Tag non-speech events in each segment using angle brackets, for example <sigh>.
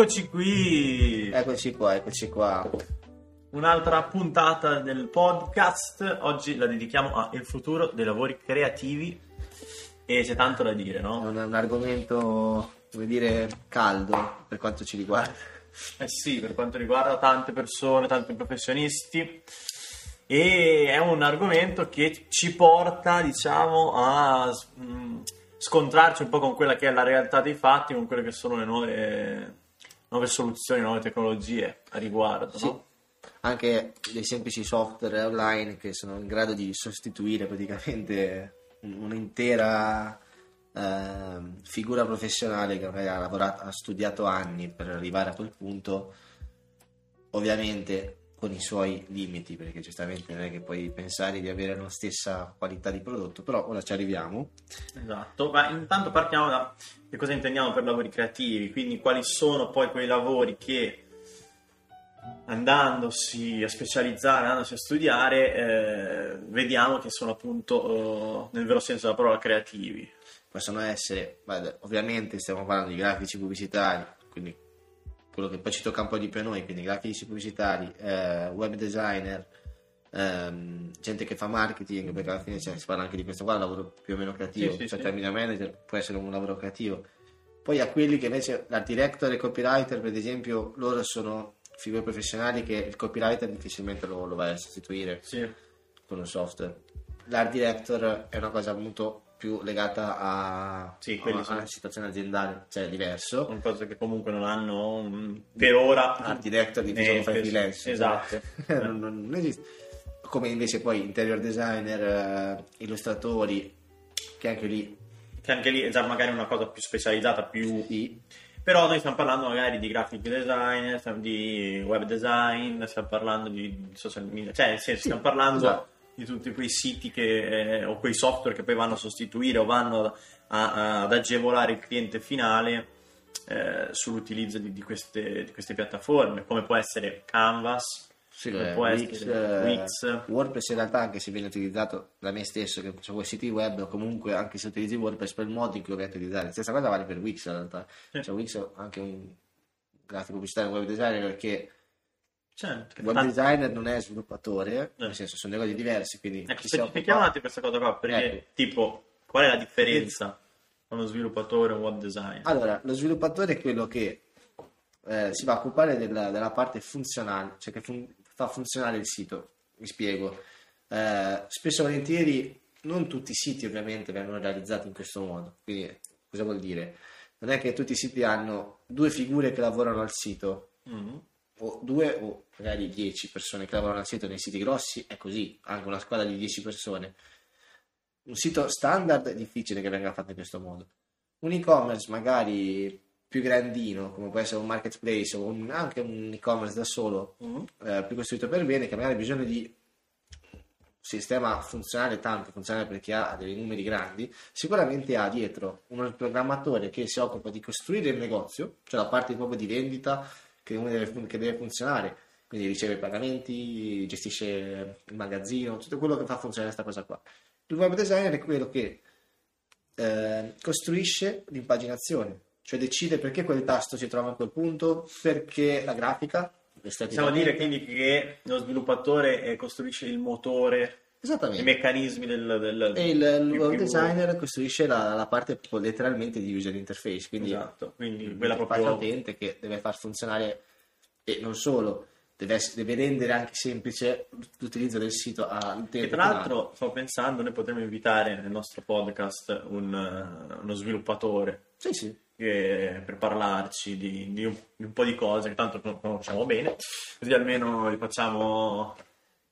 Eccoci qui. Eccoci qua, eccoci qua. Un'altra puntata del podcast. Oggi la dedichiamo al futuro dei lavori creativi e c'è tanto da dire, È no? un, un argomento, come dire, caldo per quanto ci riguarda. Eh sì, per quanto riguarda tante persone, tanti professionisti. E è un argomento che ci porta, diciamo, a mm, scontrarci un po' con quella che è la realtà dei fatti, con quelle che sono le nuove, nuove soluzioni, nuove tecnologie a riguardo, Sì. no? Anche dei semplici software online che sono in grado di sostituire praticamente un- un'intera ehm, figura professionale che magari ha lavorato, ha studiato anni per arrivare a quel punto, ovviamente con i suoi limiti, perché giustamente non è che puoi pensare di avere la stessa qualità di prodotto, però ora ci arriviamo. Esatto, ma intanto partiamo da che cosa intendiamo per lavori creativi, quindi quali sono poi quei lavori che andandosi a specializzare, andandosi a studiare, eh, vediamo che sono appunto eh, nel vero senso della parola creativi. possono essere, guarda, ovviamente stiamo parlando di grafici pubblicitari, quindi quello che poi ci tocca un po' di più a noi, quindi grafici pubblicitari, eh, web designer, ehm, gente che fa marketing, perché alla fine cioè, si parla anche di questo qua, lavoro più o meno creativo, Sì, sì, cioè sì. termina manager può essere un lavoro creativo. Poi a quelli che invece, l'art director e il copywriter, per esempio, loro sono figure professionali che il copywriter difficilmente lo, lo vai a sostituire con un software. L'art director è una cosa molto più legata a, Sì, a- sono- alla situazione aziendale, cioè diverso. sono cose che comunque non hanno mm, per ora Art director di Eh, freelance. esatto. <laughs> non, non- non esiste. Come invece poi interior designer, eh, illustratori, che anche lì che anche lì è già magari una cosa più specializzata, più sì, Però noi stiamo parlando magari di graphic design, di web design, stiamo parlando di social media, cioè nel senso, stiamo parlando esatto. Di tutti quei siti che, eh, o quei software che poi vanno a sostituire o vanno a- a- ad agevolare il cliente finale eh, sull'utilizzo di, di queste, di queste piattaforme, come può essere Canvas, sì, come eh, può Wix, essere eh, Wix. WordPress in realtà anche se viene utilizzato da me stesso che quei siti web o comunque anche se utilizzi WordPress per il modo in cui lo vai a utilizzare la stessa cosa vale per Wix in realtà Sì. cioè Wix è anche un grafico pubblicitario web designer perché Certo. Web Ah, designer non è sviluppatore, Eh. nel senso sono due cose diverse, quindi Ecco, specifichiamo un attimo questa cosa qua, perché Ecco. tipo, qual è la differenza tra uno sviluppatore e un web designer? Allora, lo sviluppatore è quello che eh, si va a occupare della, della parte funzionale, cioè che fun- fa funzionare il sito. Mi spiego. Eh, spesso e volentieri non tutti i siti ovviamente vengono realizzati in questo modo. Quindi cosa vuol dire? Non è che tutti i siti hanno due figure che lavorano al sito, Mm. O due o magari dieci persone che lavorano al sito nei siti grossi, è così, anche una squadra di dieci persone. Un sito standard è difficile che venga fatto in questo modo. Un e-commerce magari più grandino, come può essere un marketplace o un- anche un e-commerce da solo, Mm. eh, più costruito per bene, che magari ha bisogno di un sistema funzionale, tanto funzionale perché ha dei numeri grandi, sicuramente ha dietro uno programmatore che si occupa di costruire il negozio, cioè la parte proprio di vendita che, uno deve, che deve funzionare, quindi riceve i pagamenti, gestisce il magazzino, tutto quello che fa funzionare questa cosa qua. Il web designer è quello che eh, costruisce l'impaginazione, cioè decide perché quel tasto si trova in quel punto, perché la grafica, Possiamo dire quindi che lo sviluppatore eh, costruisce il motore, i Esattamente. meccanismi del... del E il, più- web più- designer costruisce la, la parte letteralmente di user interface, quindi Esatto, quindi quella proprio... utente che deve far funzionare e non solo, deve, deve rendere anche semplice l'utilizzo del sito all'utente. Che tra l'altro, sto pensando, noi potremmo invitare nel nostro podcast un, uno sviluppatore Sì, sì. che- per parlarci di, di un, di un po' di cose che tanto conosciamo bene, così almeno li facciamo...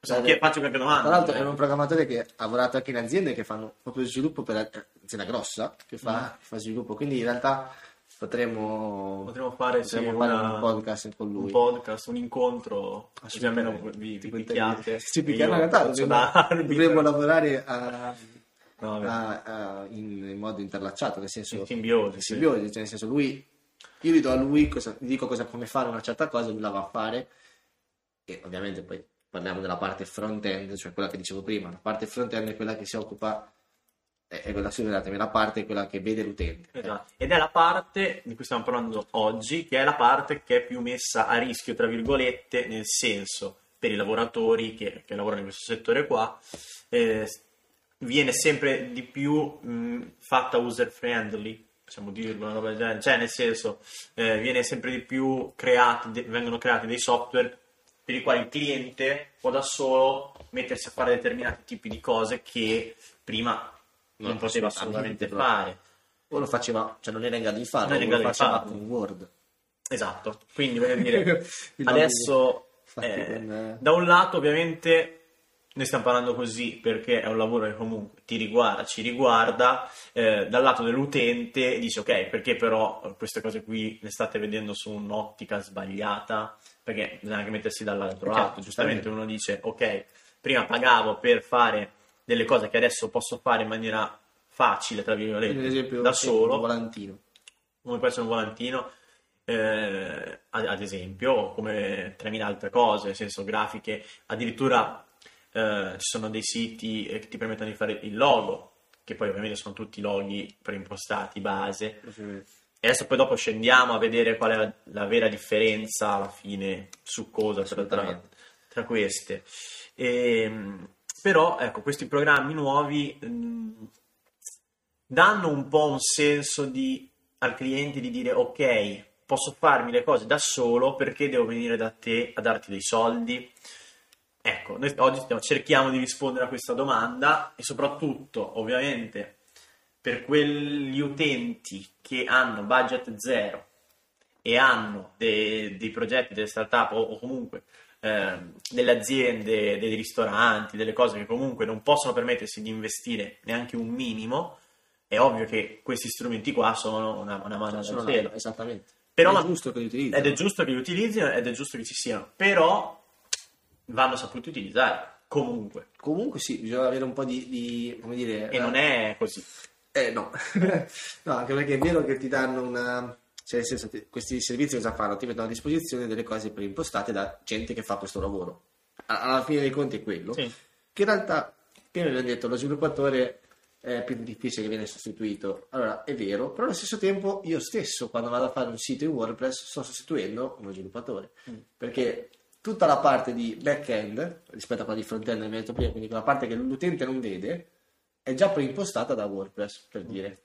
Che faccio qualche domanda. Tra l'altro è un programmatore che ha lavorato anche in aziende che fanno proprio sviluppo per un'azienda grossa che fa, Mm. fa sviluppo, quindi in realtà potremmo, Potremmo fare, sì, potremmo fare una- un podcast con un lui. podcast, un incontro, così almeno vi, vi picchiate. Ci picchiamo in realtà, dovremmo, dovremmo lavorare a, No, a- a- in, in modo interlacciato, nel senso in simbiosi. in sì. simbiosi, cioè nel senso lui, io gli do a lui, cosa, gli dico cosa, come fare una certa cosa, lui la va a fare e ovviamente poi parliamo della parte front-end, cioè quella che dicevo prima, la parte front-end è quella che si occupa è, quella, scusatemi, la parte è quella che vede l'utente. Esatto. Ed è la parte di cui stiamo parlando oggi, che è la parte che è più messa a rischio, tra virgolette, nel senso per i lavoratori che, che lavorano in questo settore qua, eh, viene sempre di più mh, fatta user friendly, possiamo dirlo, una roba del genere, cioè nel senso eh, viene sempre di più creati, vengono creati dei software per i quali il cliente può da solo mettersi a fare determinati tipi di cose che prima non, Non poteva assolutamente, assolutamente fare. O lo faceva, cioè non era in grado di farlo, Non era in lo grado di faceva farlo. con Word. Esatto, quindi voglio dire, <laughs> adesso eh, con, eh, da un lato ovviamente noi stiamo parlando così perché è un lavoro che comunque ti riguarda, ci riguarda, eh, dal lato dell'utente dici ok, perché però queste cose qui le state vedendo su un'ottica sbagliata? Perché bisogna anche mettersi dall'altro Certo, lato, giustamente uno dice ok, prima pagavo per fare delle cose che adesso posso fare in maniera facile, tra virgolette, esempio, da un solo, volantino. come può essere un volantino, eh, ad, esempio, come 3000 altre cose, nel senso grafiche, addirittura eh, ci sono dei siti eh, che ti permettono di fare il logo, che poi ovviamente sono tutti loghi preimpostati, base. E adesso poi dopo scendiamo a vedere qual è la, la vera differenza alla fine su cosa tra, tra, queste. Ehm, però ecco, questi programmi nuovi mh, danno un po' un senso di- al cliente di dire ok, posso farmi le cose da solo perché devo venire da te a darti dei soldi. Ecco, noi oggi stiamo- cerchiamo di rispondere a questa domanda e soprattutto, ovviamente, per quegli utenti che hanno budget zero e hanno de- dei progetti, delle startup o, o comunque ehm, delle aziende, dei ristoranti, delle cose che comunque non possono permettersi di investire neanche un minimo, è ovvio che questi strumenti qua sono una, una mano Sono dal cielo. esattamente. Però è giusto che li utilizzi. Ed è giusto che li utilizzino ed è giusto che ci siano, però vanno saputi utilizzare comunque Comunque sì, bisogna avere un po' di, di- come dire... e non è così. Eh no. <laughs> no, anche perché è vero che ti danno una... Cioè, nel senso, ti- questi servizi cosa fanno? Ti mettono a disposizione delle cose preimpostate da gente che fa questo lavoro. Alla fine dei conti è quello. Sì. Che in realtà, prima abbiamo detto, lo sviluppatore è più difficile che viene sostituito. Allora, è vero, però allo stesso tempo io stesso, quando vado a fare un sito in WordPress, sto sostituendo uno sviluppatore. Mm. Perché tutta la parte di back-end, rispetto a quella di front-end, prima, quindi quella parte che l'utente non vede, è già preimpostata da WordPress, per dire.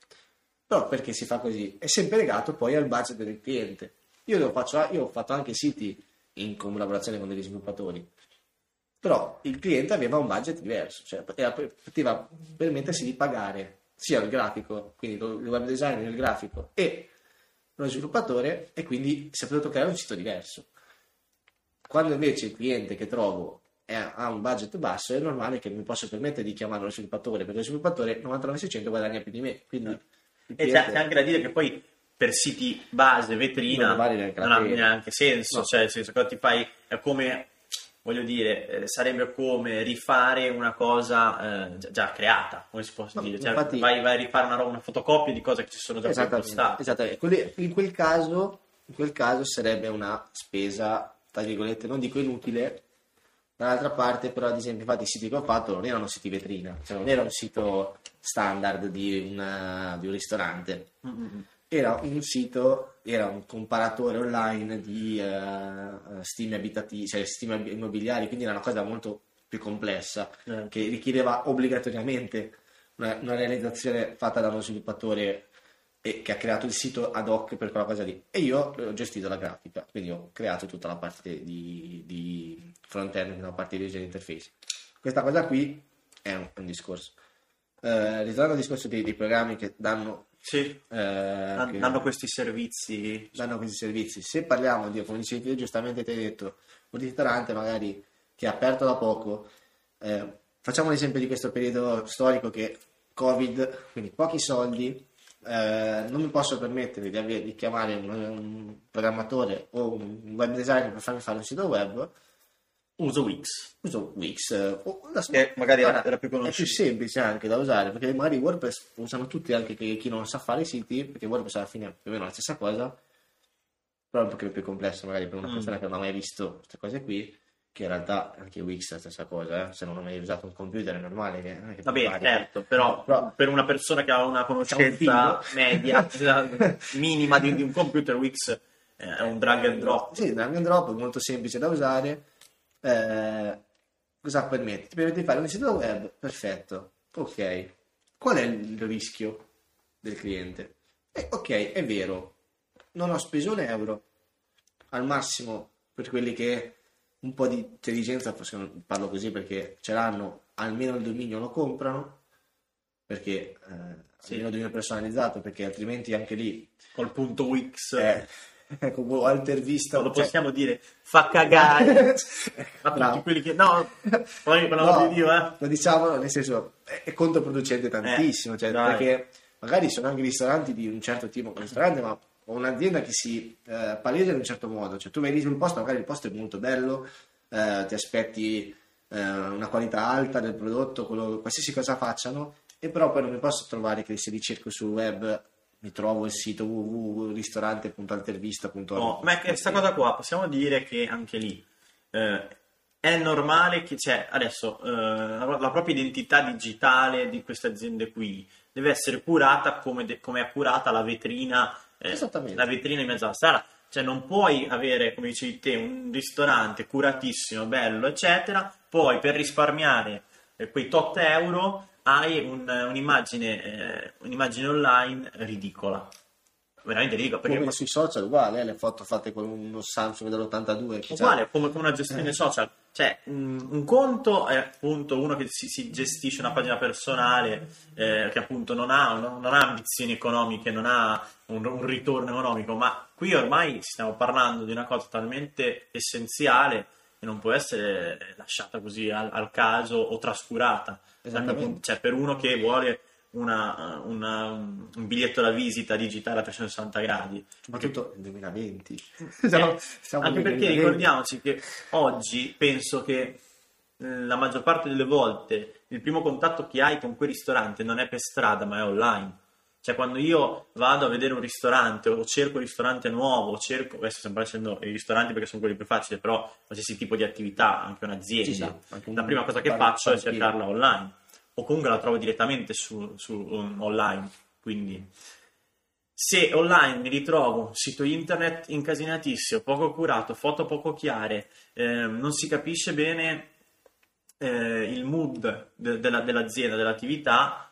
Però perché si fa così? È sempre legato poi al budget del cliente. Io, lo faccio, io ho fatto anche siti in collaborazione con degli sviluppatori, però il cliente aveva un budget diverso, cioè poteva, poteva permettersi di pagare sia il grafico, quindi il web designer, il grafico e lo sviluppatore e quindi si è potuto creare un sito diverso. Quando invece il cliente che trovo è- ha un budget basso, è normale che mi possa permettere di chiamare lo sviluppatore, perché lo sviluppatore 99% guadagna più di me. Quindi E c'è, cliente- c'è anche da dire che poi per siti base, vetrina, Non vale non ha neanche senso, No. cioè nel senso che ti fai, è come, voglio dire, eh, sarebbe come rifare una cosa eh, già, creata, come si può No, dire, cioè, infatti- vai, vai a rifare una, una fotocopia di cose che ci sono già quel caso, in quel caso sarebbe una spesa, tra virgolette, non dico inutile. Dall'altra parte, però, ad esempio, infatti i siti che ho fatto non erano siti vetrina, cioè non era un sito standard di, una- di un ristorante. Mm-mm. Era un sito, era un comparatore online di eh, stime abitativi, cioè stime immobiliari, quindi era una cosa molto più complessa Eh. che richiedeva obbligatoriamente una, una realizzazione fatta da uno sviluppatore e che ha creato il sito ad hoc per quella cosa lì. E io ho gestito la grafica, quindi ho creato tutta la parte di, di front-end, la parte di user interface. Questa cosa qui è un, un discorso. Eh, ritornando al discorso dei, dei programmi che danno, Sì, eh, che- danno questi servizi. danno questi servizi. Se parliamo di, come dicevi te, giustamente ti hai detto, un ristorante magari che è aperto da poco, eh, facciamo l'esempio di questo periodo storico che Covid, quindi pochi soldi, eh, non mi posso permettere di, avere- di chiamare un, un programmatore o un web designer per farmi fare un sito web, Uso Wix. uso Wix. eh, Che magari era- era più È più conosciuto. semplice anche da usare perché magari WordPress usano tutti anche che- chi non sa fare i siti perché WordPress alla fine è più o meno la stessa cosa però è un pochino più complesso magari per una Mm. persona che non ha mai visto queste cose qui che in realtà anche Wix è la stessa cosa, eh. se non hai mai usato un computer è normale che... è che Va bene, vari. certo, però, Però- per una persona che ha una conoscenza media, <laughs> minima di, di un computer, Wix è un drag and drop. Sì, drag and drop è molto semplice da usare. Eh, cosa permette? Ti permette di fare un sito web, perfetto. Ok, qual è il rischio del cliente? Eh, ok, è vero, non ho speso un euro, al massimo per quelli che un po' di intelligenza, forse parlo così perché ce l'hanno, almeno il dominio lo comprano, perché eh, Sì. almeno il dominio personalizzato, perché altrimenti anche lì Col punto Wix, eh, <laughs> ecco, Walter Vista lo cioè- possiamo dire, fa cagare. <laughs> A Bravo. tutti quelli che... No, poi parliamo No, di Dio, eh. Lo diciamo, nel senso, è, controproducente tantissimo, cioè, dai. perché magari sono anche ristoranti di un certo tipo ristorante, ma o un'azienda che si eh, palesa in un certo modo, cioè tu vai lì sul posto, magari il posto è molto bello, eh, ti aspetti eh, una qualità alta del prodotto, quello- qualsiasi cosa facciano, e però poi non mi posso trovare che se ricerco sul web mi trovo il sito www.ristorante.altervista.org. No, ma è che questa cosa qua possiamo dire che anche lì eh, è normale che c'è adesso eh, la, la propria identità digitale di queste aziende qui deve essere curata come, de- come è curata la vetrina, eh, Esattamente. la vetrina in mezzo alla strada. Cioè non puoi avere, come dicevi te, un ristorante curatissimo, bello, eccetera, poi per risparmiare eh, quei tot euro hai un- un'immagine, eh, un'immagine online ridicola. Veramente ridicola. Perché Come sui social, uguale, eh, le foto fatte con uno Samsung dell'82. che c'ha- Uguale, come con una gestione Eh. social. Cioè, un, un conto è appunto uno che si, si gestisce una pagina personale, eh, che appunto non ha, non, non ha ambizioni economiche, non ha un, un ritorno economico, ma qui ormai stiamo parlando di una cosa talmente essenziale che non può essere lasciata così al, al caso o trascurata. Esattamente. Cioè, per uno che vuole una- una- un biglietto da visita digitale a 360 gradi, Soprattutto nel 2020. eh, Siamo- <laughs> siamo anche perché 2020. ricordiamoci che oggi penso che eh, la maggior parte delle volte il primo contatto che hai con quel ristorante non è per strada ma è online. Cioè quando io vado a vedere un ristorante o cerco un ristorante nuovo, o cerco, adesso stiamo facendo i ristoranti perché sono quelli più facili, però qualsiasi tipo di attività, anche un'azienda, Sì, sì, anche un la prima cosa che faccio è cercarla online o comunque la trovo direttamente su, su um, online. Quindi se online mi ritrovo sito internet incasinatissimo, poco curato, foto poco chiare, ehm, non si capisce bene eh, il mood de- della- dell'azienda, dell'attività,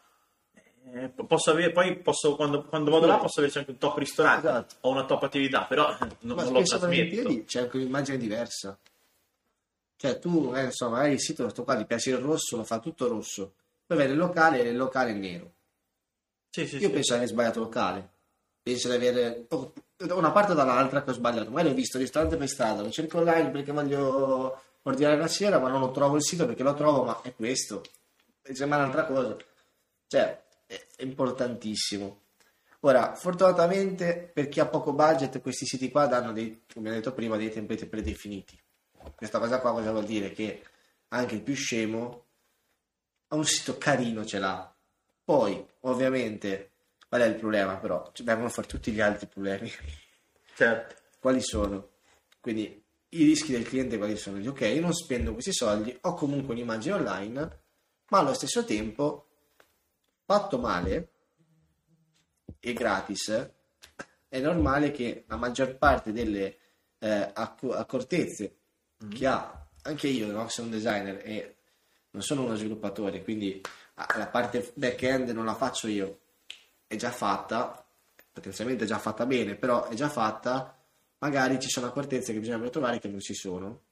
eh, posso avere, poi posso, quando, quando vado là posso averci anche un top ristorante Esatto. o una top attività, però eh, <laughs> non, Ma non lo trasmetto. c'è anche un'immagine diversa. Cioè, tu, eh, insomma, magari il sito, sto qua, ti piace il rosso, lo fa tutto rosso. Poi vedi il locale e il locale è nero. Sì, sì, Io sì. penso di aver sbagliato locale. Penso di avere oh, da una parte o dall'altra che ho sbagliato. Magari ho visto il ristorante per strada, lo cerco online perché voglio ordinare la sera, ma non lo trovo il sito perché lo trovo, ma è questo. Sembra un'altra cosa. Cioè, è, è importantissimo. Ora, fortunatamente per chi ha poco budget, questi siti qua danno dei, come ho detto prima, dei template predefiniti. Questa cosa qua cosa vuol dire? Che anche il più scemo ha un sito carino ce l'ha. Poi, ovviamente, qual è il problema però? Ci vengono fuori tutti gli altri problemi. Certo. quali sono? Quindi i rischi del cliente quali sono? Dici, ok, io non spendo questi soldi, ho comunque un'immagine online, ma allo stesso tempo, fatto male e gratis, è normale che la maggior parte delle eh, acc- accortezze che ha, anche io, no? sono un designer e non sono uno sviluppatore, quindi la parte back-end non la faccio io, è già fatta, potenzialmente è già fatta bene, però è già fatta, magari ci sono accortezze che bisogna trovare che non ci sono.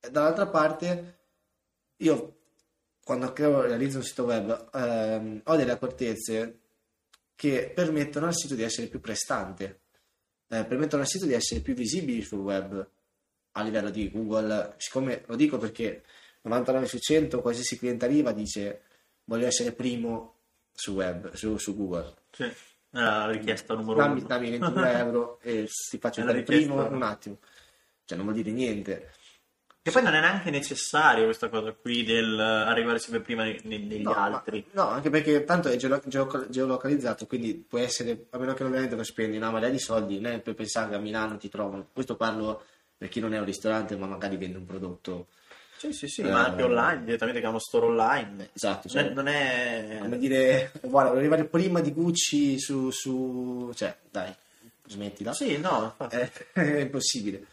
E dall'altra parte, io quando creo, realizzo un sito web, ehm, ho delle accortezze che permettono al sito di essere più prestante, eh, permettono al sito di essere più visibili sul web a livello di Google. Siccome lo dico perché 99 su 100 qualsiasi cliente arriva dice voglio essere primo su web, su, su Google. Sì. È la richiesta numero Dammi, uno. dammi <laughs> 22 euro e ti faccio È richiesta. primo un attimo. Cioè non vuol dire niente. Che poi non è neanche necessario questa cosa qui del arrivare sempre prima degli No, ma- altri. no, anche perché tanto è geolo- geo- geolocalizzato, quindi può essere, a meno che ovviamente lo spendi una marea di soldi, né per pensare che a Milano ti trovano. Questo parlo per chi non è un ristorante ma magari vende un prodotto. Sì, sì, sì, Eh, ma anche online, direttamente che ha uno store online. Esatto, Non cioè, è... Non è... come dire, guarda, voglio arrivare prima di Gucci su, su... cioè, dai, smettila. Sì, no, infatti. Eh, <laughs> è impossibile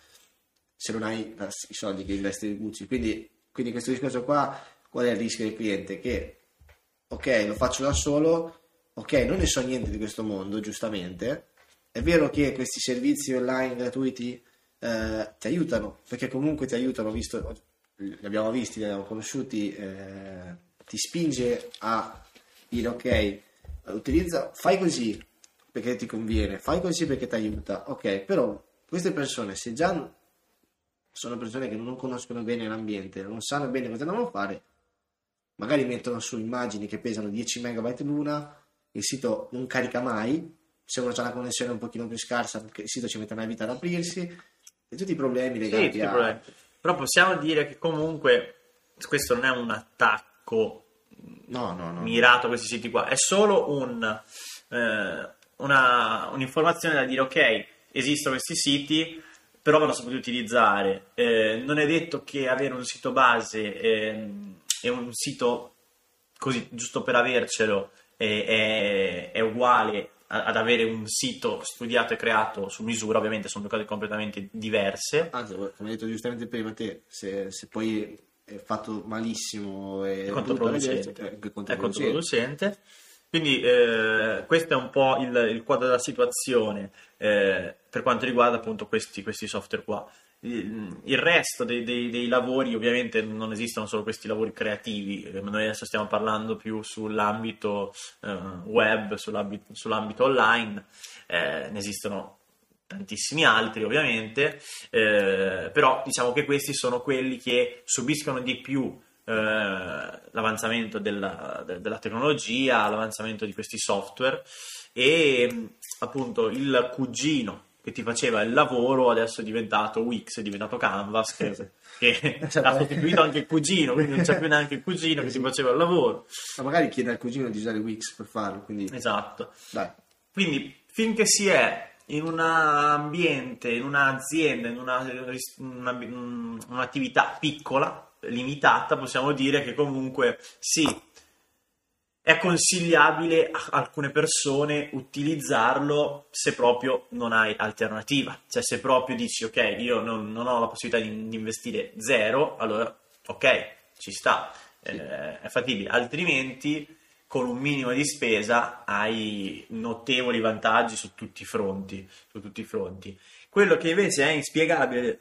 se non hai la- i soldi che investi in Gucci. Quindi, quindi questo discorso qua, qual è il rischio del cliente? Che, ok, lo faccio da solo, ok, non ne so niente di questo mondo, giustamente. È vero che questi servizi online gratuiti eh, ti aiutano, perché comunque ti aiutano, visto, li abbiamo visti, li abbiamo conosciuti, eh, ti spinge a dire ok, utilizza, fai così perché ti conviene, fai così perché ti aiuta, ok, però queste persone se già sono persone che non conoscono bene l'ambiente, non sanno bene cosa devono fare, magari mettono su immagini che pesano 10 megabyte l'una, il sito non carica mai, se uno ha una connessione un pochino più scarsa, il sito ci mette una vita ad aprirsi, e tutti i problemi Sì, legati i a... problemi. Però possiamo dire che comunque questo non è un attacco No, no, no. mirato a questi siti qua, è solo un, eh, una- un'informazione da dire ok, esistono questi siti, però vanno saputi utilizzare. Eh, non è detto che avere un sito base ehm, e un sito così giusto per avercelo è, è- è uguale ad avere un sito studiato e creato su misura, ovviamente sono due cose completamente diverse. Anzi, come hai detto giustamente prima te, se, se poi è fatto malissimo e è controproducente. è controproducente. Quindi eh, questo è un po' il, il quadro della situazione eh, per quanto riguarda appunto questi, questi software qua. Il, resto dei, dei- dei lavori, ovviamente non esistono solo questi lavori creativi, eh, noi adesso stiamo parlando più sull'ambito eh, web, sull'ambito, sull'ambito online, eh, ne esistono tantissimi altri ovviamente, eh, però diciamo che questi sono quelli che subiscono di più eh, l'avanzamento della, de- della tecnologia, l'avanzamento di questi software. E appunto il cugino che ti faceva il lavoro adesso è diventato Wix, è diventato Canvas che, che <laughs> ha sostituito anche il cugino, quindi non c'è più neanche il cugino che ti faceva il lavoro. Ma magari chiede al cugino di usare Wix per farlo, quindi Esatto. dai. Quindi finché si è in un ambiente, in un'azienda, in una, una- un'attività piccola, limitata, possiamo dire che comunque sì, è consigliabile a alcune persone utilizzarlo se proprio non hai alternativa. Cioè se proprio dici ok, io non, non ho la possibilità di, di investire zero, allora ok, ci sta, Sì. eh, è fattibile. Altrimenti con un minimo di spesa hai notevoli vantaggi su tutti i fronti, su tutti i fronti. Quello che invece è inspiegabile,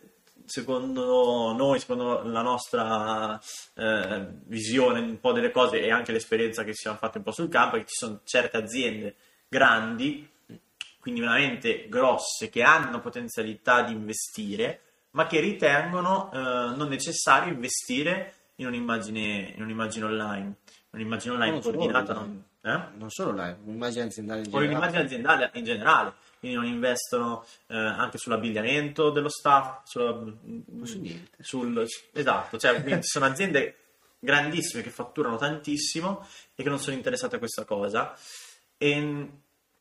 secondo noi, secondo la nostra eh, visione un po' delle cose e anche l'esperienza che ci siamo fatte un po' sul campo, è che ci sono certe aziende grandi, quindi veramente grosse, che hanno potenzialità di investire, ma che ritengono eh, non necessario investire in un'immagine, in un'immagine online. Un'immagine online Non solo coordinata, online. non, eh? Non solo online, un'immagine aziendale in o generale. un'immagine aziendale in generale, quindi non investono eh, anche sull'abbigliamento dello staff, sulla- niente. sul- esatto, cioè quindi sono aziende grandissime che fatturano tantissimo e che non sono interessate a questa cosa. E,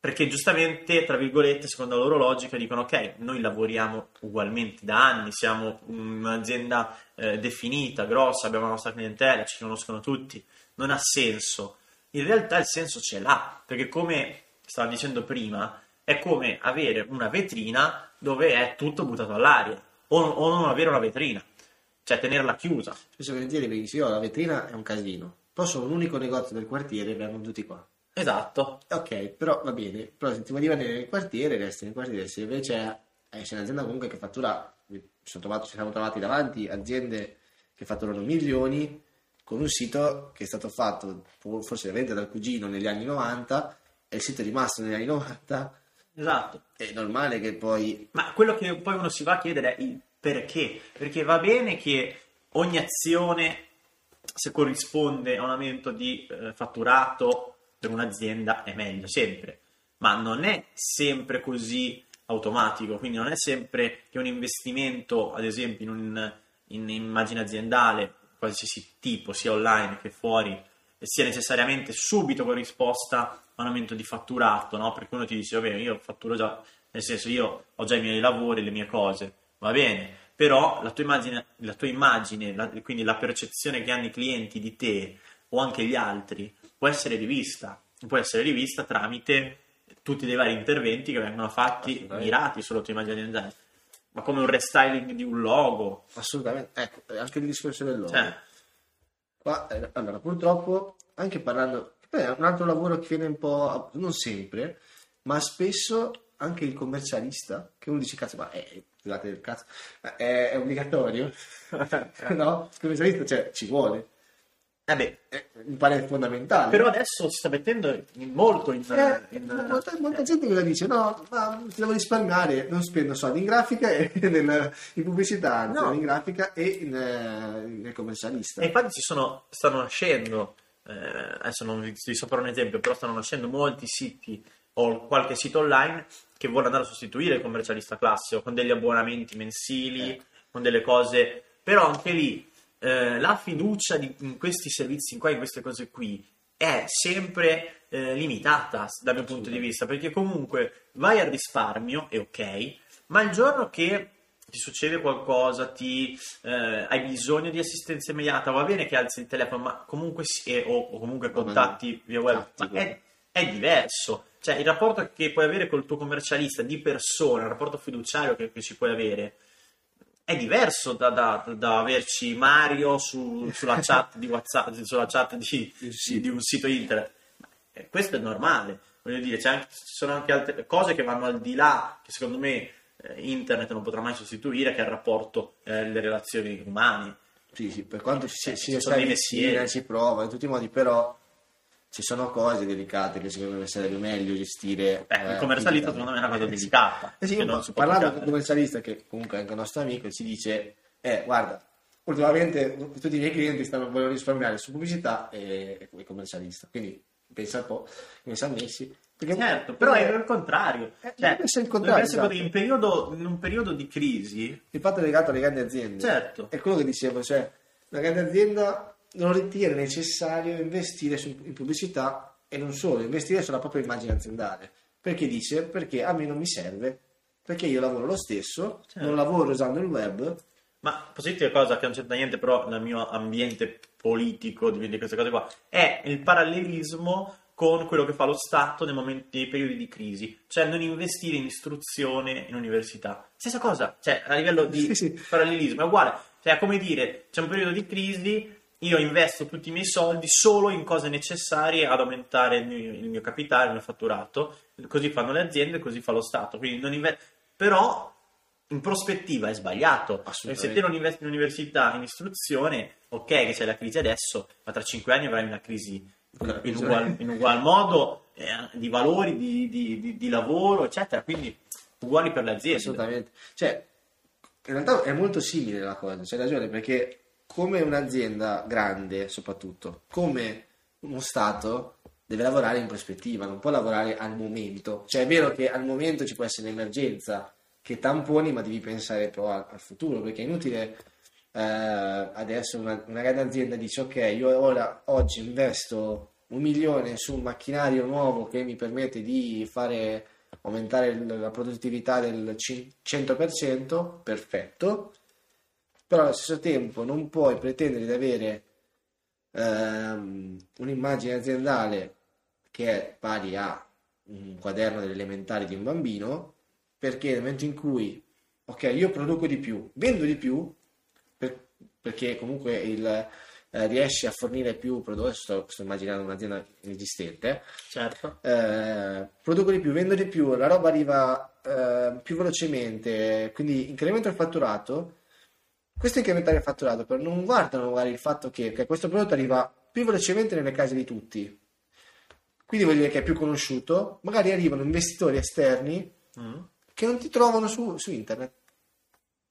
perché giustamente, tra virgolette, secondo la loro logica, dicono ok, noi lavoriamo ugualmente da anni, siamo un'azienda eh, definita, grossa, abbiamo la nostra clientela, ci conoscono tutti, non ha senso. In realtà il senso ce l'ha, perché come stavo dicendo prima, è come avere una vetrina dove è tutto buttato all'aria, o, o non avere una vetrina, cioè tenerla chiusa. Spesso volentieri perché dici, oh, la vetrina è un casino. Poi sono un unico negozio del quartiere e hanno tutti qua. Esatto, Ok, però va bene. Però se ti vuoi rimanere nel quartiere, resti nel quartiere. Se invece eh, c'è un'azienda comunque che fattura, trovato- ci siamo trovati davanti aziende che fatturano milioni con un sito che è stato fatto forse veramente dal cugino negli anni 90 e il sito è rimasto negli anni 90. Esatto. È normale che poi Ma quello che poi uno si va a chiedere è il perché. Perché va bene che ogni azione, se corrisponde a un aumento di eh, fatturato per un'azienda, è meglio sempre. Ma non è sempre così automatico. Quindi non è sempre che un investimento, ad esempio, in, un, in immagine aziendale, qualsiasi tipo, sia online che fuori, sia necessariamente subito corrisposta a un aumento di fatturato, no? Perché uno ti dice, vabbè, io fatturo già, nel senso io ho già i miei lavori, le mie cose, va bene, però la tua immagine, la tua immagine la- quindi la percezione che hanno i clienti di te o anche gli altri, può essere rivista. Può essere rivista tramite tutti dei vari interventi che vengono fatti mirati sulla tua immagine aziendale. Ma come un restyling di un logo. Assolutamente. Ecco, anche il discorso del logo. Cioè, Qua, eh, allora, purtroppo, anche parlando, beh, è un altro lavoro che viene un po', non sempre, ma spesso anche il commercialista, che uno dice, cazzo, ma è, scusate il cazzo, è, è obbligatorio? <laughs> no? Il commercialista, cioè, ci vuole. Eh beh, Eh, mi pare fondamentale. però adesso si sta mettendo in- molto in... Eh, in- molta, molta gente cosa dice? No, ma ti devo risparmiare, non spendo soldi in grafica e <laughs> nel- in pubblicità, No. in grafica e in, eh, nel commercialista. E infatti ci sono, stanno nascendo, eh, adesso non vi vi sopra un esempio, però stanno nascendo molti siti o qualche sito online che vuole andare a sostituire il commercialista classico con degli abbonamenti mensili, Eh. con delle cose, però anche lì eh, la fiducia di- in questi servizi qua, in queste cose qui, è sempre eh, limitata dal mio punto di vista, perché comunque vai al risparmio, è ok, ma il giorno che ti succede qualcosa, ti, eh, hai bisogno di assistenza immediata, va bene che alzi il telefono, ma comunque si- eh, o, o comunque contatti via web, è, è diverso. Cioè, il rapporto che puoi avere col tuo commercialista di persona, il rapporto fiduciario che, che ci puoi avere, è diverso da, da- da averci Mario su- sulla chat di WhatsApp, sulla chat di, Sì. di un sito internet. Eh, questo è normale, voglio dire, anche- ci sono anche altre cose che vanno al di là, che secondo me eh, internet non potrà mai sostituire, che è il rapporto, eh, le relazioni umane. Sì, sì, per quanto ci, si, si ci dei vicino, mestieri. si prova in tutti i modi, però ci sono cose delicate che secondo me sarebbe meglio gestire. Beh, eh, il commercialista digitali. secondo me è una cosa Eh, delicata. Eh sì, non si può parlando con un commercialista che comunque è anche un nostro amico, ci dice, eh, guarda, ultimamente tutti i miei clienti stanno vogliono risparmiare su pubblicità e, e commercialista, quindi pensa un po' come si sono messi. Perché- Certo, però è il contrario. Eh, Cioè, essere il contrario, esatto. in, periodo- in un periodo di crisi, il fatto è legato alle grandi aziende. Certo. È quello che dicevo, cioè una grande azienda non ritiene necessario investire in pubblicità e non solo, investire sulla propria immagine aziendale. Perché dice? Perché a me non mi serve, perché io lavoro lo stesso, Certo. non lavoro usando il web. ma posso dirti una cosa che non c'entra niente, però nel mio ambiente politico di, di queste cose qua, è il parallelismo con quello che fa lo Stato nei momenti, nei periodi di crisi, cioè non investire in istruzione in università. Stessa cosa, cioè a livello di Sì, sì. parallelismo è uguale, cioè è come dire, c'è un periodo di crisi, io investo tutti i miei soldi solo in cose necessarie ad aumentare il mio, il mio capitale, il mio fatturato, così fanno le aziende, così fa lo Stato, quindi non inve- però in prospettiva è sbagliato, se te non investi in università, in istruzione, ok che c'è la crisi adesso, ma tra cinque anni avrai una crisi in ugual, in ugual modo eh, di valori, di, di- di- di lavoro, eccetera, quindi uguali per le aziende. Assolutamente. Cioè, in realtà è molto simile la cosa, c'hai ragione, perché come un'azienda grande, soprattutto, come uno Stato, deve lavorare in prospettiva, non può lavorare al momento. Cioè, è vero che al momento ci può essere un'emergenza che tamponi, ma devi pensare però al, al futuro, perché è inutile eh, adesso una, una grande azienda dice ok, io ora oggi investo un milione su un macchinario nuovo che mi permette di fare aumentare la produttività del cin- 100%, perfetto, però allo stesso tempo non puoi pretendere di avere ehm, un'immagine aziendale che è pari a un quaderno delle elementari di un bambino, perché nel momento in cui, ok, io produco di più, vendo di più, per- perché comunque il, eh, riesci a fornire più prodotti, sto, sto immaginando un'azienda inesistente, Certo. eh, produco di più, vendo di più, la roba arriva eh, più velocemente, quindi incremento il fatturato. Questo incrementare il fatturato, però non guardano magari il fatto che, che questo prodotto arriva più velocemente nelle case di tutti. Quindi vuol dire che è più conosciuto. Magari arrivano investitori esterni Mm. che non ti trovano su, su internet.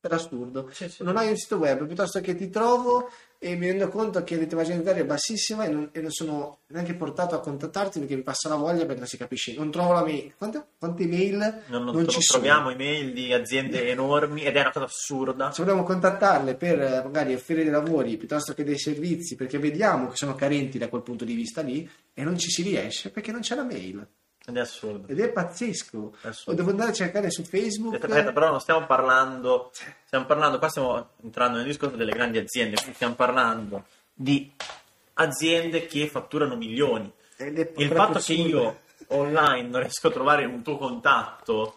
Per assurdo. Sì, sì. Non hai un sito web, piuttosto che ti trovo e mi rendo conto che la aziendale è bassissima e non, e non sono neanche portato a contattarti perché mi passa la voglia perché non si capisce. Non trovo la mail. Quante, quante mail Non, non- non ci sono? troviamo email di aziende <laughs> enormi ed è una cosa assurda. Se vogliamo contattarle per eh, magari offrire dei lavori piuttosto che dei servizi, perché vediamo che sono carenti da quel punto di vista lì e non ci si riesce perché non c'è la mail. Ed è assurdo. Ed è pazzesco. È O assurdo. devo andare a cercare su Facebook. Aspetta, però non stiamo parlando, stiamo parlando, qua stiamo entrando nel discorso delle grandi aziende, quindi stiamo parlando di aziende che fatturano milioni. Il fatto che io online non riesco a trovare un tuo contatto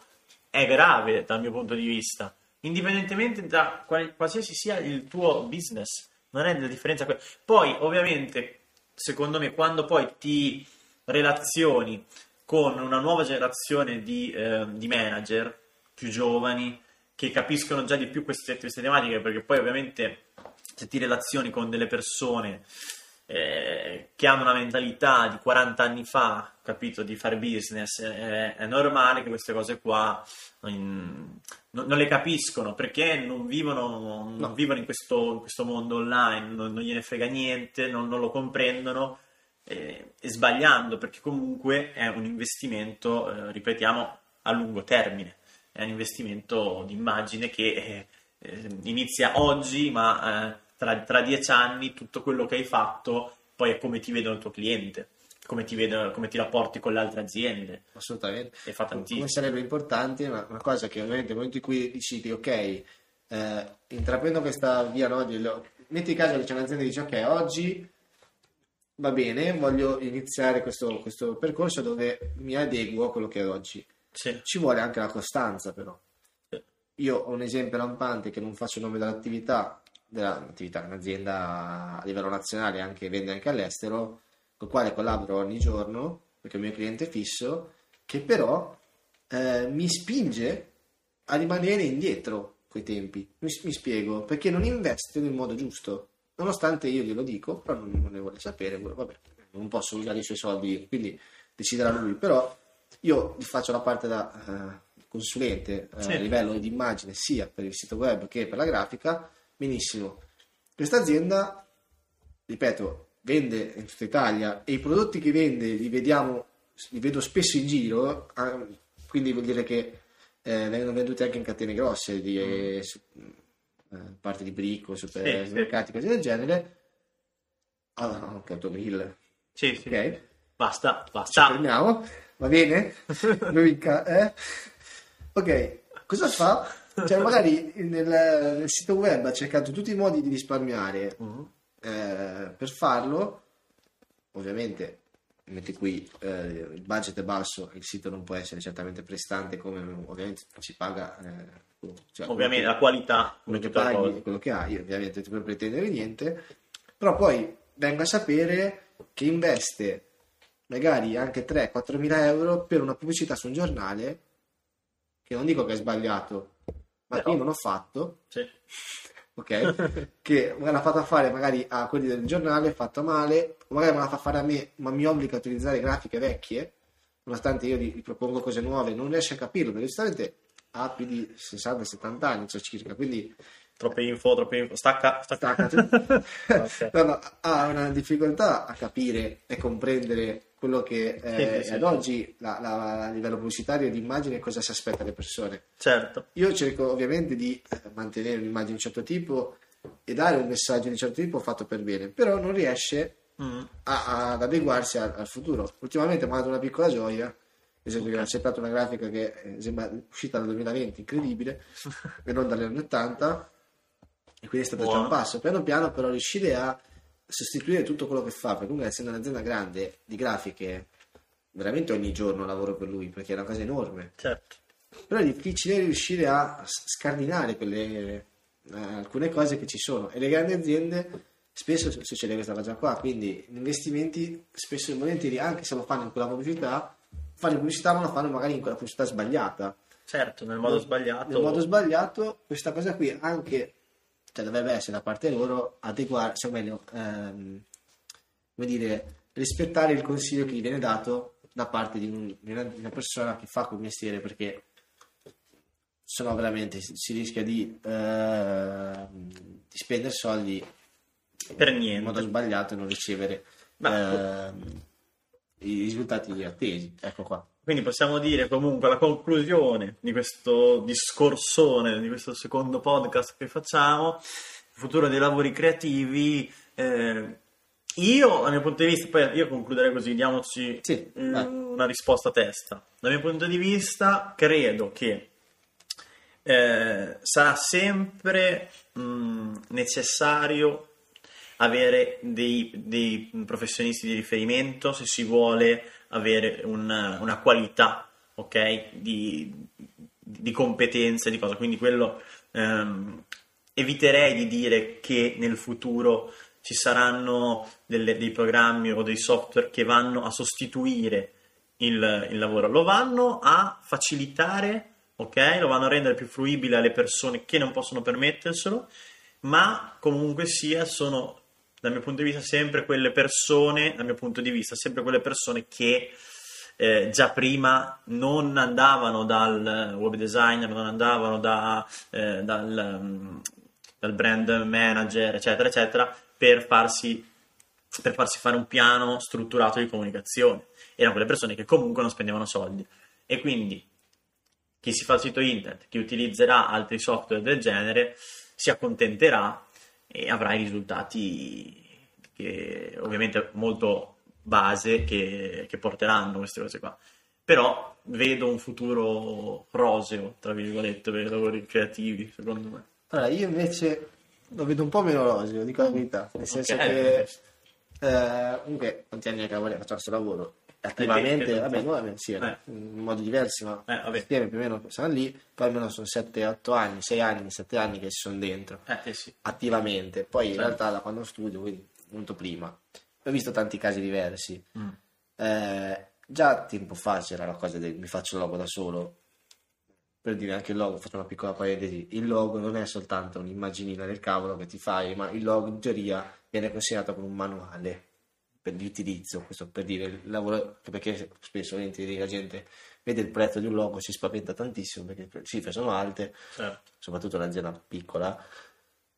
è grave dal mio punto di vista, indipendentemente da qual- qualsiasi sia il tuo business, non è la differenza. Poi, ovviamente, secondo me, quando poi ti relazioni con una nuova generazione di, eh, di manager più giovani che capiscono già di più queste, queste tematiche, perché poi ovviamente se ti relazioni con delle persone eh, che hanno una mentalità di 40 anni fa, capito, di fare business, eh, è normale che queste cose qua in- non, non le capiscono perché non vivono, non No. vivono in, questo, in questo mondo online, non, non gliene frega niente, non, non lo comprendono eh, e sbagliando perché comunque è un investimento, eh, ripetiamo, a lungo termine, è un investimento di immagine che eh, eh, inizia oggi, ma eh, tra, tra dieci anni tutto quello che hai fatto poi è come ti vedono il tuo cliente, come ti, vedono, come ti rapporti con le altre aziende. Assolutamente. e fa Come sarebbe importante, una, una cosa che ovviamente nel momento in cui decidi, ok, eh, intraprendo questa via, no, di- metti caso che c'è un'azienda che dice, ok, oggi va bene, voglio iniziare questo, questo percorso dove mi adeguo a quello che è oggi. Sì, Ci vuole anche la costanza però. Sì. Io ho un esempio lampante che non faccio il nome dell'attività, dell'attività, un'azienda a livello nazionale, anche vende anche all'estero, con il quale collaboro ogni giorno, perché è il mio cliente fisso, che però eh, mi spinge a rimanere indietro coi tempi. Mi, mi spiego, perché non investe nel modo giusto. Nonostante io glielo dico, però non, non ne vuole sapere, vabbè, non posso usare i suoi soldi, quindi deciderà lui. Però io faccio la parte da eh, consulente eh, Sì. a livello di immagine sia per il sito web che per la grafica, benissimo. Questa azienda, ripeto, vende in tutta Italia e i prodotti che vende li vediamo, li vedo spesso in giro, ah, quindi vuol dire che eh, vengono venduti anche in catene grosse di eh, su- eh, parti di bricco, Sì, supermercati, cose del genere. Ah, ok, 8000, sì, sì. ok. Basta, Ci basta. fermiamo, va bene? <laughs> Non mi ca- eh? Ok, cosa fa? Cioè, magari nel, nel sito web ha cercato tutti i modi di risparmiare Mhm. eh, per farlo. Ovviamente, metti qui eh, il budget è basso, il sito non può essere certamente prestante come ovviamente si paga. eh, cioè, Ovviamente la qualità, quello che paghi cose. è quello che hai, ovviamente tu puoi pretendere niente, però poi vengo a sapere che investe magari anche 3-4 mila euro per una pubblicità su un giornale, che non dico che è sbagliato, ma Però- io non ho fatto, Sì. <laughs> ok? che me l'ha fatta fare magari a quelli del giornale, fatta male, o magari me la fa fare a me, ma mi obbliga a utilizzare grafiche vecchie, nonostante io gli, gli propongo cose nuove, non riesce a capirlo, perché giustamente ha più di 60-70 anni, cioè circa, quindi Troppe info, troppe info. Stacca, stacca. Staccati. <laughs> Ok. No, no, ha una difficoltà a capire e comprendere quello che eh, Sì, sì, ad oggi la- la- a livello pubblicitario di immagine cosa si aspetta le persone. Certo. Io cerco ovviamente di eh, mantenere un'immagine di un certo tipo e dare un messaggio di un certo tipo fatto per bene, però non riesce Mm. a- ad adeguarsi al, al futuro. Ultimamente mi ha dato una piccola gioia, ad esempio che ha accettato una grafica che eh, sembra uscita dal 2020, incredibile, <laughs> e non dagli anni 80, e quindi è stato già Buono. un passo. Piano piano però riuscire a sostituire tutto quello che fa, perché comunque essendo un'azienda grande di grafiche, veramente ogni giorno lavoro per lui, perché è una cosa enorme. Certo. Però è difficile riuscire a scardinare quelle, eh, alcune cose che ci sono e le grandi aziende spesso su- succede questa cosa qua quindi gli investimenti spesso e volentieri anche se lo fanno in quella pubblicità fanno pubblicità ma lo fanno magari in quella pubblicità sbagliata Certo, nel modo sbagliato. nel modo sbagliato questa cosa qui anche cioè dovrebbe essere da parte loro adeguarsi o meglio ehm, come dire rispettare il consiglio che gli viene dato da parte di, un- di una, di una persona che fa quel mestiere perché se no veramente si, si rischia di, ehm, di spendere soldi Per in niente. modo sbagliato e non ricevere Ma- ehm, i risultati attesi ecco qua Quindi possiamo dire comunque la conclusione di questo discorsone, di questo secondo podcast che facciamo, il futuro dei lavori creativi, eh, Io, dal mio punto di vista, poi io concluderei così, diamoci Sì, vai. una risposta a testa. Dal mio punto di vista, credo che eh, sarà sempre mm, necessario avere dei, dei professionisti di riferimento se si vuole avere una, una qualità, ok, di, di competenze, di cosa. Quindi quello ehm, eviterei di dire che nel futuro ci saranno delle- dei programmi o dei software che vanno a sostituire il, il lavoro, lo vanno a facilitare, ok? Lo vanno a rendere più fruibile alle persone che non possono permetterselo, ma comunque sia sono dal mio punto di vista sempre quelle persone, dal mio punto di vista sempre quelle persone che eh, già prima non andavano dal web designer, non andavano da, eh, dal, mm, dal brand manager, eccetera, eccetera, per farsi, per farsi fare un piano strutturato di comunicazione. Erano quelle persone che comunque non spendevano soldi. E quindi chi si fa il sito internet, chi utilizzerà altri software del genere, si accontenterà e avrà i risultati che ovviamente molto base che, che porteranno queste cose qua. Però vedo un futuro roseo, tra virgolette, per i lavori creativi, secondo me. Allora, io invece lo vedo un po' meno roseo, dico la verità, nel senso Ok. che eh, comunque quanti anni che lavori faccio questo lavoro attivamente, vabbè, noi abbiamo- sì, Eh. in modi diversi, ma Eh, vabbè. insieme più o meno siamo lì, poi almeno sono 7-8 anni, 6 anni, 7 anni che ci sono dentro, Eh, eh sì. attivamente, poi in realtà da quando studio, quindi molto prima, ho visto tanti casi diversi, Mm. Eh, già tempo fa c'era la cosa del mi faccio il logo da solo. Per dire anche il logo, faccio una piccola parentesi, il logo non è soltanto un'immaginina del cavolo che ti fai, ma il logo in teoria viene consegnato con un manuale per l'utilizzo, questo per dire il lavoro, perché spesso la gente vede il prezzo di un logo, si spaventa tantissimo perché le cifre sono alte, Certo. soprattutto un'azienda piccola,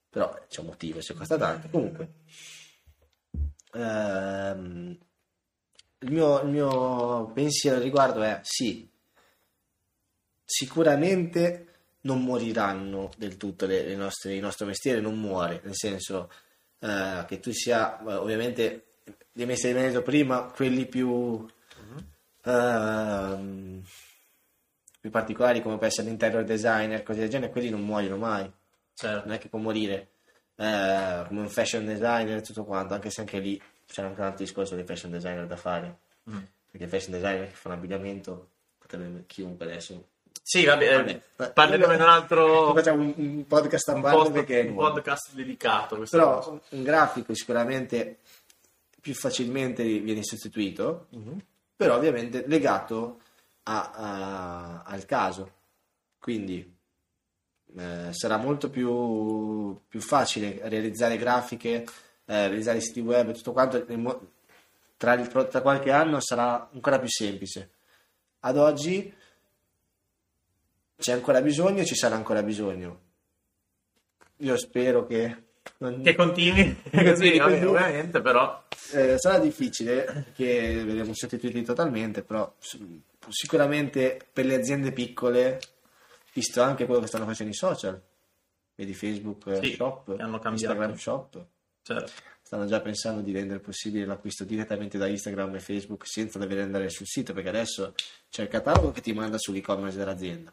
però c'è un motivo se costa tanto. Comunque, ehm, il, mio, il mio pensiero al riguardo è sì, sicuramente non moriranno del tutto le, le nostre, il nostro mestiere, non muore, nel senso eh, che tu sia, eh, ovviamente, che mi hai detto prima, quelli più... ehm, più particolari come può essere l'interior designer, cose del genere, quelli non muoiono mai. Certo. Non è che può morire eh, come un fashion designer e tutto quanto, anche se anche lì c'è anche un altro discorso dei fashion designer da fare. Mm. Perché il fashion designer che fa un abbigliamento potrebbe chiunque adesso. Sì, vabbè, eh, Vabbè, parleremo in un altro <laughs> Facciamo un, un podcast a un, post- perché un podcast dedicato questa cosa. Però un grafico sicuramente più facilmente viene sostituito, Mhm. però ovviamente legato a- a- al caso. Quindi eh, sarà molto più, più facile realizzare grafiche, eh, realizzare siti web e tutto quanto. Tra, tra qualche anno sarà ancora più semplice. Ad oggi c'è ancora bisogno e ci sarà ancora bisogno. Io spero che non- Che continui <laughs> così, continui <laughs> vabbè, ovviamente, però eh, sarà difficile che vedremo sostituiti totalmente, però sicuramente per le aziende piccole, visto anche quello che stanno facendo i social, vedi Facebook eh, Sì, Shop, hanno cambiato. Instagram Shop, certo. stanno già pensando di rendere possibile l'acquisto direttamente da Instagram e Facebook senza dover andare sul sito, perché adesso c'è il catalogo che ti manda sull'e-commerce dell'azienda.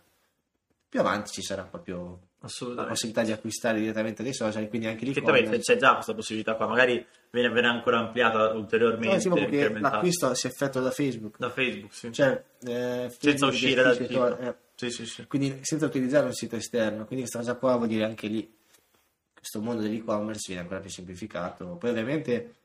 Più avanti ci sarà proprio la possibilità di acquistare direttamente dai social, quindi anche Che vabbè, l'e-commerce. c'è già questa possibilità qua, magari viene, viene ancora ampliata ulteriormente, No, sì, l'acquisto si effettua da Facebook. da Facebook, sì. Cioè, eh, senza uscire dal sito. to- eh, Sì, sì, sì. quindi senza utilizzare un sito esterno. Quindi questa cosa qua vuol dire anche lì questo mondo dell'e-commerce viene ancora più semplificato. Poi ovviamente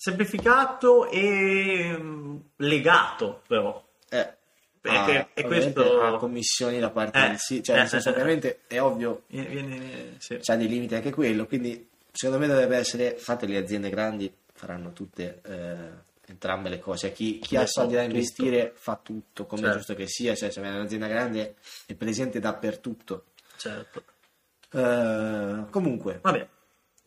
Semplificato e mm, legato, però. eh, È ovviamente questo- ha commissioni da parte Eh, del sito. Cioè, eh, nel senso, eh, eh. ovviamente è ovvio, Viene, viene- sì. c'ha dei limiti anche quello. Quindi secondo me dovrebbe essere, fatte le aziende grandi faranno tutte eh, entrambe le cose. Chi, chi ha soldi da tutto. investire fa tutto come è Certo. giusto che sia. Cioè, se è un'azienda grande è presente dappertutto. certo. Eh, comunque, Vabbè,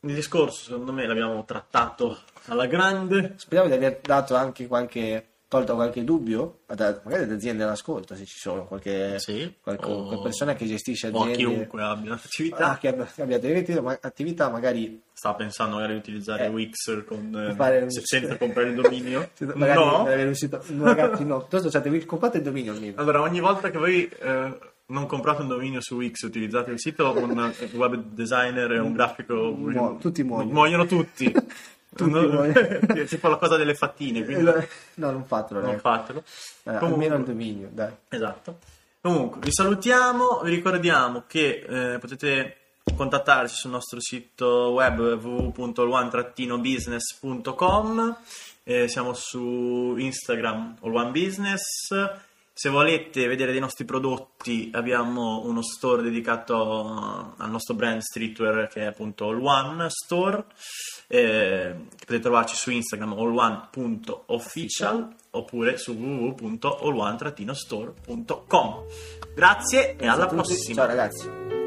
il discorso secondo me l'abbiamo trattato alla grande. speriamo di aver dato anche qualche tolto qualche dubbio, magari ad aziende all'ascolto se ci sono, qualche, Sì, qualche, o- qualche persona che gestisce o aziende. chiunque abbia un'attività. Ah, che abbia, attività, ma- attività magari Sta pensando magari di utilizzare Eh. Wix con, eh, se- senza comprare il dominio? <laughs> magari no. avere un sito no, ragazzi no piuttosto cioè, comprate il dominio almeno Allora, ogni volta che voi eh, non comprate un dominio su Wix, utilizzate il sito, un web designer e un grafico Mu- tutti muoiono. muoiono tutti. <laughs> Tutti No, è tipo <laughs> la cosa delle fattine, quindi no non fatelo non fatelo. Eh, Comunque- almeno il dominio dai. Esatto. Comunque, vi salutiamo, vi ricordiamo che eh, potete contattarci sul nostro sito web www.olwan-business.com eh, siamo su Instagram olwanbusiness se volete vedere dei nostri prodotti abbiamo uno store dedicato al nostro brand streetwear che è appunto All One Store eh, potete trovarci su Instagram allone.official oppure su www.allone-store.com grazie e alla prossima. Ciao ragazzi